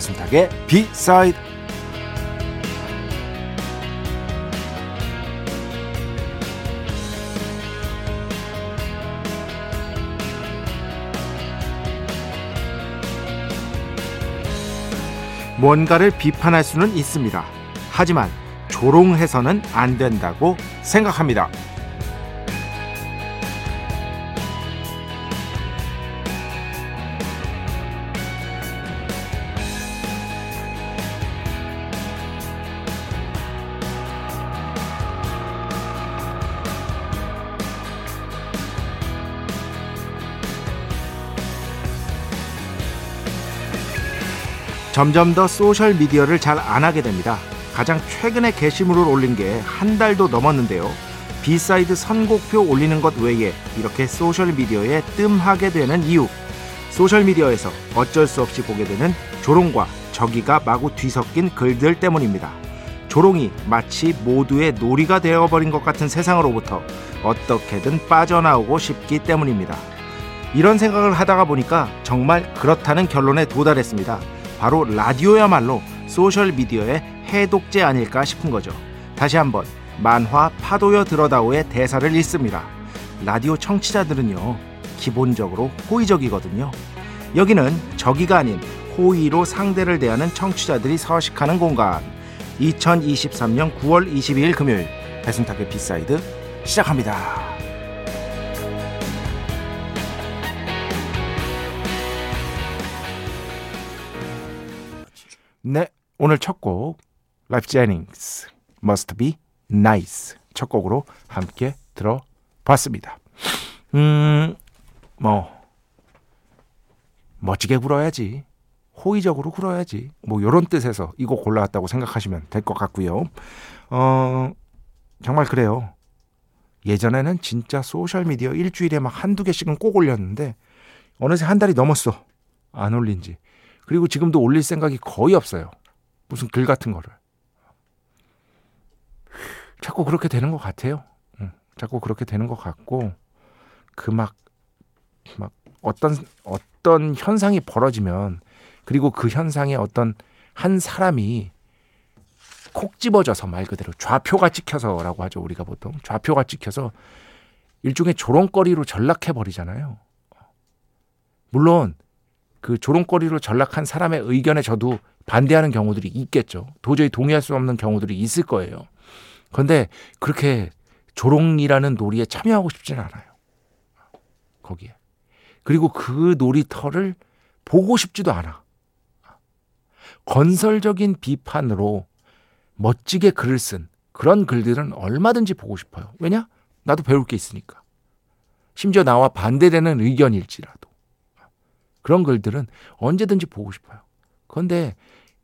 배순탁의 비사이드 뭔가를 비판할 수는 있습니다. 하지만 조롱해서는 안 된다고 생각합니다. 점점 더 소셜 미디어를 잘 안 하게 됩니다. 가장 최근에 게시물을 올린 게 한 달도 넘었는데요. B side 선곡표 올리는 것 외에 이렇게 소셜 미디어에 뜸하게 되는 이유. 소셜 미디어에서 어쩔 수 없이 보게 되는 조롱과 적의가 마구 뒤섞인 글들 때문입니다. 조롱이 마치 모두의 놀이가 되어버린 것 같은 세상으로부터 어떻게든 빠져나오고 싶기 때문입니다. 이런 생각을 하다가 보니까 정말 그렇다는 결론에 도달했습니다. 바로 라디오야말로 소셜미디어의 해독제 아닐까 싶은 거죠. 다시 한번 만화 파도여 들어다오의 대사를 읽습니다. 라디오 청취자들은요, 기본적으로 호의적이거든요. 여기는 적의가 아닌 호의로 상대를 대하는 청취자들이 서식하는 공간. 2023년 9월 22일 금요일 배순탁의 B side 시작합니다. 네, 오늘 첫 곡 라이프 제닝스 Must Be Nice 첫 곡으로 함께 들어봤습니다. 음, 뭐 멋지게 굴어야지. 호의적으로 굴어야지. 뭐 요런 뜻에서 이곡 골라왔다고 생각하시면 될 것 같고요. 어, 정말 그래요. 예전에는 진짜 소셜미디어 일주일에 막 한두 개씩은 꼭 올렸는데 어느새 한 달이 넘었어. 안 올린 지. 그리고 지금도 올릴 생각이 거의 없어요. 무슨 글 같은 거를. 자꾸 그렇게 되는 것 같아요. 응. 자꾸 그렇게 되는 것 같고 그막막 어떤 어떤 현상이 벌어지면 그리고 그 현상에 어떤 한 사람이 콕 집어져서 말 그대로 좌표가 찍혀서라고 하죠 우리가 보통 좌표가 찍혀서 일종의 조롱거리로 전락해 버리잖아요. 물론 그 조롱거리로 전락한 사람의 의견에 저도 반대하는 경우들이 있겠죠. 도저히 동의할 수 없는 경우들이 있을 거예요. 그런데 그렇게 조롱이라는 놀이에 참여하고 싶지는 않아요. 거기에. 그리고 그 놀이터를 보고 싶지도 않아. 건설적인 비판으로 멋지게 글을 쓴 그런 글들은 얼마든지 보고 싶어요. 왜냐? 나도 배울 게 있으니까. 심지어 나와 반대되는 의견일지라도. 그런 글들은 언제든지 보고 싶어요. 그런데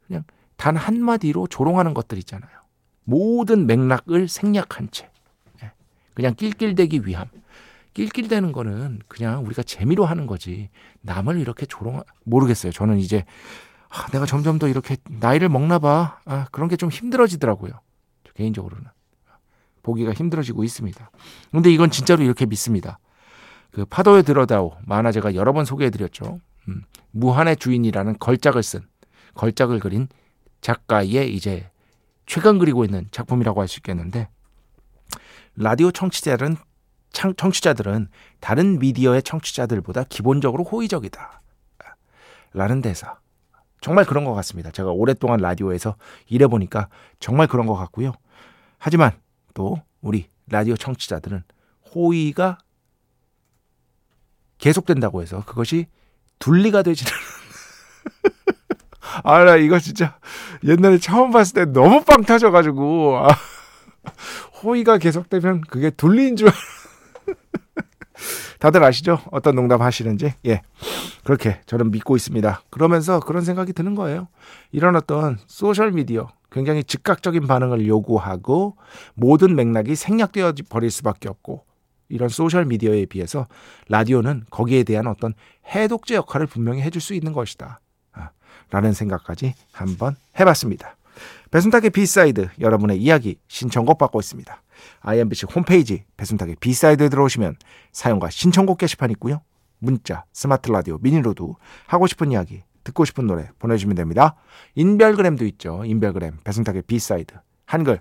그냥 단 한마디로 조롱하는 것들 있잖아요. 모든 맥락을 생략한 채. 예. 그냥 낄낄대기 위함. 낄낄대는 거는 그냥 우리가 재미로 하는 거지. 남을 이렇게 조롱, 모르겠어요. 저는 이제, 아, 내가 점점 더 이렇게 나이를 먹나 봐. 아, 그런 게 좀 힘들어지더라고요. 개인적으로는. 보기가 힘들어지고 있습니다. 근데 이건 진짜로 이렇게 믿습니다. 그 파도에 들어다오 만화제가 여러 번 소개해드렸죠. 음, 무한의 주인이라는 걸작을 쓴 걸작을 그린 작가의 이제 최근 그리고 있는 작품이라고 할 수 있겠는데 라디오 청취자들은 청취자들은 다른 미디어의 청취자들보다 기본적으로 호의적이다. 라는 대사. 정말 그런 것 같습니다. 제가 오랫동안 라디오에서 일해보니까 정말 그런 것 같고요. 하지만 또 우리 라디오 청취자들은 호의가 계속된다고 해서 그것이 둘리가 되지는 아, 나 이거 진짜 옛날에 처음 봤을 때 너무 빵 터져가지고, 아, 호의가 계속되면 그게 둘린 줄. 다들 아시죠? 어떤 농담 하시는지. 예. 그렇게 저는 믿고 있습니다. 그러면서 그런 생각이 드는 거예요. 이런 어떤 소셜미디어, 굉장히 즉각적인 반응을 요구하고 모든 맥락이 생략되어 버릴 수밖에 없고 이런 소셜 미디어에 비해서 라디오는 거기에 대한 어떤 해독제 역할을 분명히 해줄 수 있는 것이다. 아, 라는 생각까지 한번 해봤습니다. 배순탁의 B side 여러분의 이야기 신청곡 받고 있습니다. IMBC 홈페이지 배순탁의 B side에 들어오시면 사연과 신청곡 게시판 있고요. 문자, 스마트 라디오, 미니로도 하고 싶은 이야기, 듣고 싶은 노래 보내주시면 됩니다. 인별그램도 있죠. 인별그램 배순탁의 B side 한글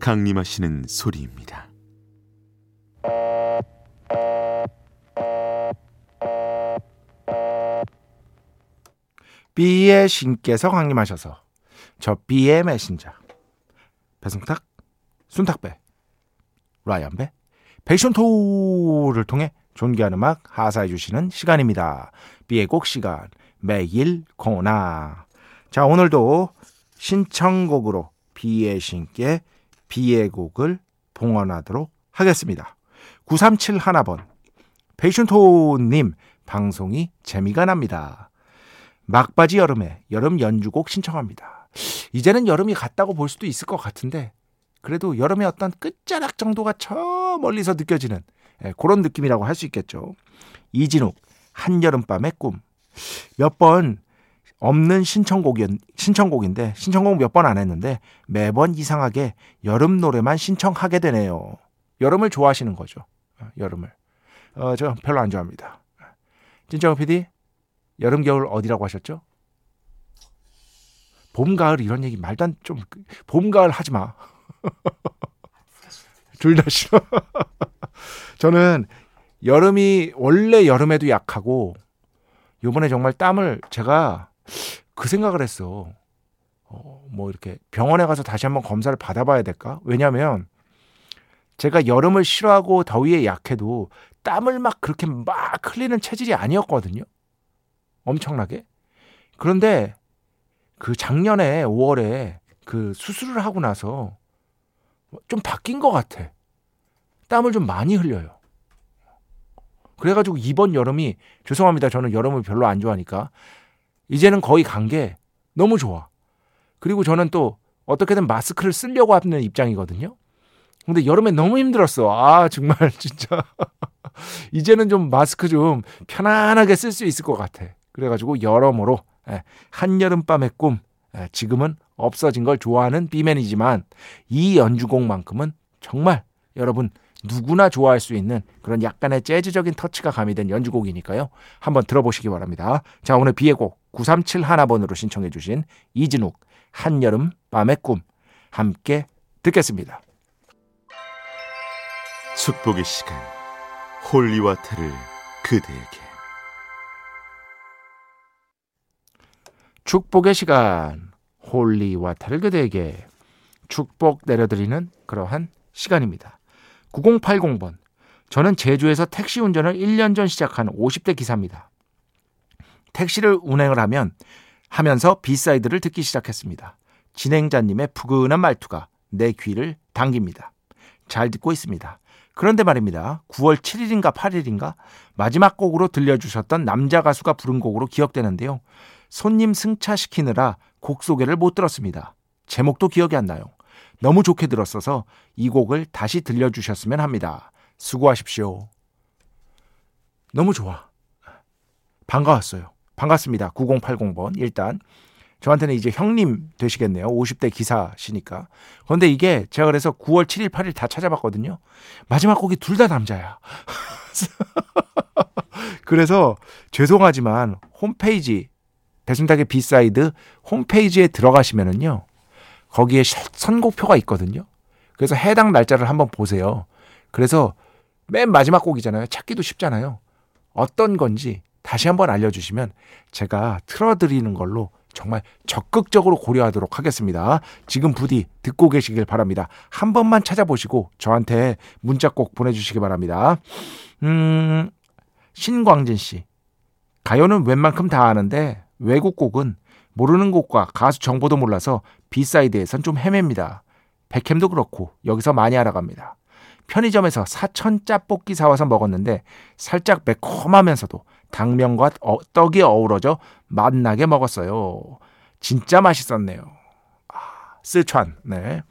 강림하시는 소리입니다. B의 신께서 강림하셔서 저 B의 메신저 배승탁, 순탁배, 라이언배, 패션토를 통해 존귀한 음악 하사해 주시는 시간입니다. B의 곡 시간 매일 코나 자 오늘도 신청곡으로 비의 신께 비의 곡을 봉헌하도록 하겠습니다. 937 하나번 페이션토님 방송이 재미가 납니다. 막바지 여름에 여름 연주곡 신청합니다. 이제는 여름이 갔다고 볼 수도 있을 것 같은데 그래도 여름의 어떤 끝자락 정도가 저 멀리서 느껴지는 예, 그런 느낌이라고 할 수 있겠죠. 이진욱 한여름밤의 꿈. 몇 번 없는 신청곡이 신청곡인데 신청곡 몇 번 안 했는데 매번 이상하게 여름 노래만 신청하게 되네요. 여름을 좋아하시는 거죠. 어, 여름을. 어, 저 별로 안 좋아합니다. 진정호 PD, 여름, 겨울 어디라고 하셨죠? 봄, 가을 이런 얘기 말도 안 좀, 봄, 가을 하지 마. 둘 다 싫어. 저는 여름이 원래 여름에도 약하고 요번에 정말 땀을 제가 그 생각을 했어. 어, 뭐 이렇게 병원에 가서 다시 한번 검사를 받아봐야 될까? 왜냐면 제가 여름을 싫어하고 더위에 약해도 땀을 막 그렇게 막 흘리는 체질이 아니었거든요. 엄청나게. 그런데 그 작년에 5월에 그 수술을 하고 나서 좀 바뀐 것 같아. 땀을 좀 많이 흘려요. 그래가지고 이번 여름이 죄송합니다. 저는 여름을 별로 안 좋아하니까 이제는 거의 간 게 너무 좋아. 그리고 저는 또 어떻게든 마스크를 쓰려고 하는 입장이거든요. 근데 여름에 너무 힘들었어. 아, 정말 진짜. 이제는 좀 마스크 좀 편안하게 쓸 수 있을 것 같아. 그래가지고 여러모로 예, 한여름밤의 꿈 예, 지금은 없어진 걸 좋아하는 B맨이지만 이 연주곡만큼은 정말 여러분 누구나 좋아할 수 있는 그런 약간의 재즈적인 터치가 가미된 연주곡이니까요. 한번 들어보시기 바랍니다. 자, 오늘 B의 곡 937 하나번으로 신청해 주신 이진욱 한여름 밤의 꿈 함께 듣겠습니다. 축복의 시간 holy water를 그대에게 축복의 시간 holy water를 그대에게 축복 내려드리는 그러한 시간입니다. 9080번 저는 제주에서 택시 운전을 1년 전 시작한 50대 기사입니다. 택시를 운행을 하면 하면서 B side를 듣기 시작했습니다. 진행자님의 푸근한 말투가 내 귀를 당깁니다. 잘 듣고 있습니다. 그런데 말입니다. 9월 7일인가 8일인가 마지막 곡으로 들려주셨던 남자 가수가 부른 곡으로 기억되는데요. 손님 승차시키느라 곡 소개를 못 들었습니다. 제목도 기억이 안 나요. 너무 좋게 들었어서 이 곡을 다시 들려주셨으면 합니다. 수고하십시오. 너무 좋아. 반가웠어요. 반갑습니다. 9080번. 일단 저한테는 이제 형님 되시겠네요. 50대 기사시니까. 그런데 이게 제가 그래서 9월 7일, 8일 다 찾아봤거든요. 마지막 곡이 둘 다 남자야. 그래서 죄송하지만 홈페이지 배순탁의 B side 홈페이지에 들어가시면은요. 거기에 선곡표가 있거든요. 그래서 해당 날짜를 한번 보세요. 그래서 맨 마지막 곡이잖아요. 찾기도 쉽잖아요. 어떤 건지 다시 한번 알려주시면 제가 틀어드리는 걸로 정말 적극적으로 고려하도록 하겠습니다. 지금 부디 듣고 계시길 바랍니다. 한 번만 찾아보시고 저한테 문자 꼭 보내주시기 바랍니다. 음, 신광진 씨. 가요는 웬만큼 다 아는데 외국 곡은 모르는 곡과 가수 정보도 몰라서 비사이드에선 좀 헤맵니다. 백햄도 그렇고 여기서 많이 알아갑니다. 편의점에서 사천 짜볶이 사와서 먹었는데 살짝 매콤하면서도 당면과 어, 떡이 어우러져 맛나게 먹었어요. 진짜 맛있었네요. 아, 스촨. 네.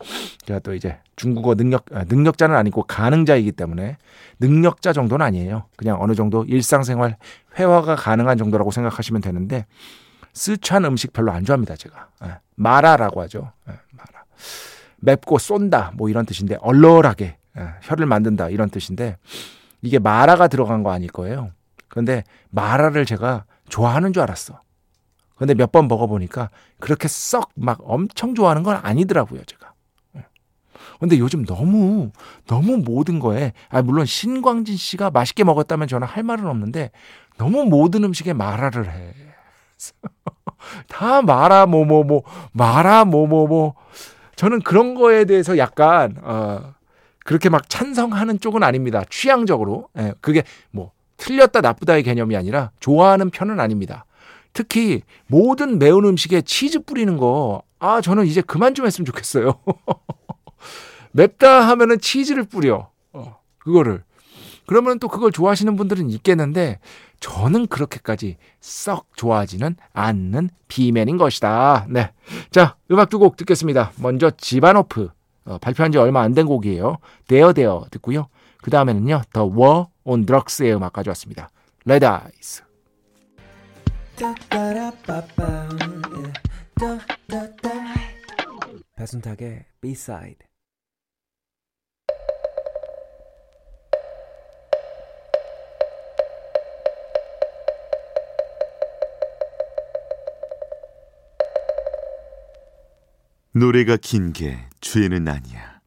제가 또 이제 중국어 능력 아, 능력자는 아니고 가능자이기 때문에 능력자 정도는 아니에요. 그냥 어느 정도 일상생활 회화가 가능한 정도라고 생각하시면 되는데 스촨 음식 별로 안 좋아합니다, 제가. 네. 마라라고 하죠. 네, 마라. 맵고 쏜다 뭐 이런 뜻인데 얼얼하게 예, 혀를 만든다 이런 뜻인데 이게 마라가 들어간 거 아닐 거예요. 그런데 마라를 제가 좋아하는 줄 알았어. 근데 몇 번 먹어보니까 그렇게 썩 막 엄청 좋아하는 건 아니더라고요, 제가. 예. 근데 요즘 너무, 너무 모든 거에, 아, 물론 신광진 씨가 맛있게 먹었다면 저는 할 말은 없는데 너무 모든 음식에 마라를 해. 다 마라, 뭐, 뭐, 뭐, 마라, 뭐, 뭐, 뭐. 저는 그런 거에 대해서 약간, 어, 그렇게 막 찬성하는 쪽은 아닙니다. 취향적으로. 예, 그게 뭐 틀렸다 나쁘다의 개념이 아니라 좋아하는 편은 아닙니다. 특히 모든 매운 음식에 치즈 뿌리는 거, 아, 저는 이제 그만 좀 했으면 좋겠어요. 맵다 하면은 치즈를 뿌려. 어, 그거를. 그러면 또 그걸 좋아하시는 분들은 있겠는데, 저는 그렇게까지 썩 좋아하지는 않는 비맨인 것이다. 네. 자, 음악 두 곡 듣겠습니다. 먼저 지바노프. 어, 발표한 지 얼마 안 된 곡이에요. 데어 데어 듣고요. 그 다음에는요. The War on Drugs의 음악 가져왔습니다. Red Eyes. 배순탁의 B-side 노래가 긴 게 죄는 아니야.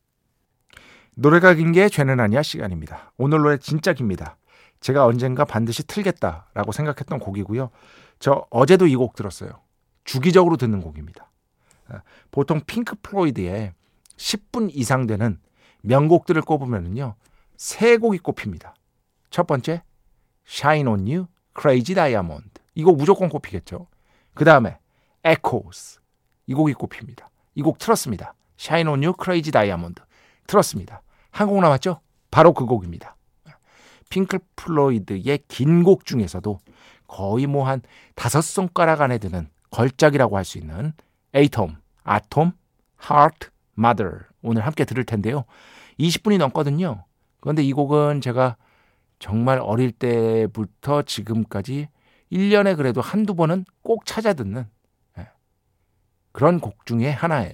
노래가 긴 게 죄는 아니야 시간입니다. 오늘 노래 진짜 깁니다. 제가 언젠가 반드시 틀겠다라고 생각했던 곡이고요. 저 어제도 이 곡 들었어요. 주기적으로 듣는 곡입니다. 아, 보통 핑크 플로이드의 10분 이상 되는 명곡들을 꼽으면요. 세 곡이 꼽힙니다. 첫 번째, Shine on You, Crazy Diamond. 이곡 무조건 꼽히겠죠. 그 다음에 Echoes. 이 곡이 꼽힙니다. 이 곡 틀었습니다. Shine on You, Crazy Diamond. 틀었습니다. 한 곡 남았죠? 바로 그 곡입니다. 핑크 플로이드의 긴 곡 중에서도 거의 뭐 한 다섯 손가락 안에 드는 걸작이라고 할 수 있는 Atom, Atom, Heart, Mother 오늘 함께 들을 텐데요. 20분이 넘거든요. 그런데 이 곡은 제가 정말 어릴 때부터 지금까지 1년에 그래도 한두 번은 꼭 찾아 듣는 그런 곡 중에 하나예요.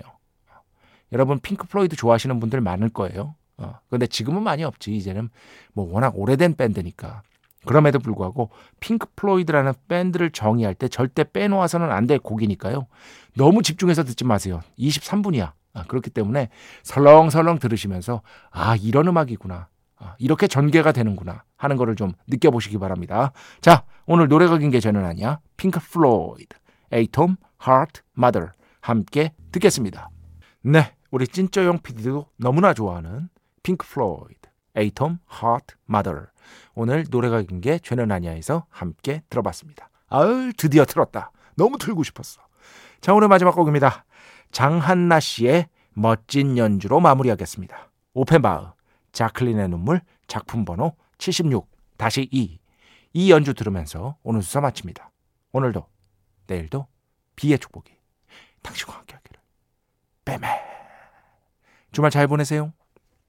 여러분 핑크 플로이드 좋아하시는 분들 많을 거예요. 어, 근데 지금은 많이 없지. 이제는 뭐 워낙 오래된 밴드니까. 그럼에도 불구하고 핑크 플로이드라는 밴드를 정의할 때 절대 빼놓아서는 안 될 곡이니까요. 너무 집중해서 듣지 마세요. 23분이야. 아, 그렇기 때문에 설렁설렁 들으시면서 아 이런 음악이구나. 아, 이렇게 전개가 되는구나 하는 거를 좀 느껴보시기 바랍니다. 자 오늘 노래가 긴 게 죄는 아니야. 핑크 플로이드, Atom, Heart, Mother 함께 듣겠습니다. 네, 우리 찐쩌용 PD도 너무나 좋아하는 핑크 플로이드, Atom, Heart, Mother. 오늘 노래가 긴 게 죄는 아니야에서 함께 들어봤습니다. 아유, 드디어 틀었다. 너무 틀고 싶었어. 자, 오늘 마지막 곡입니다. 장한나 씨의 멋진 연주로 마무리하겠습니다. 오펜바흐, 자클린의 눈물, 작품 번호 76, 다시 2. 이 연주 들으면서 오늘 수사 마칩니다. 오늘도, 내일도 비의 축복이 당신과 함께 하기를. 빼매. 주말 잘 보내세요.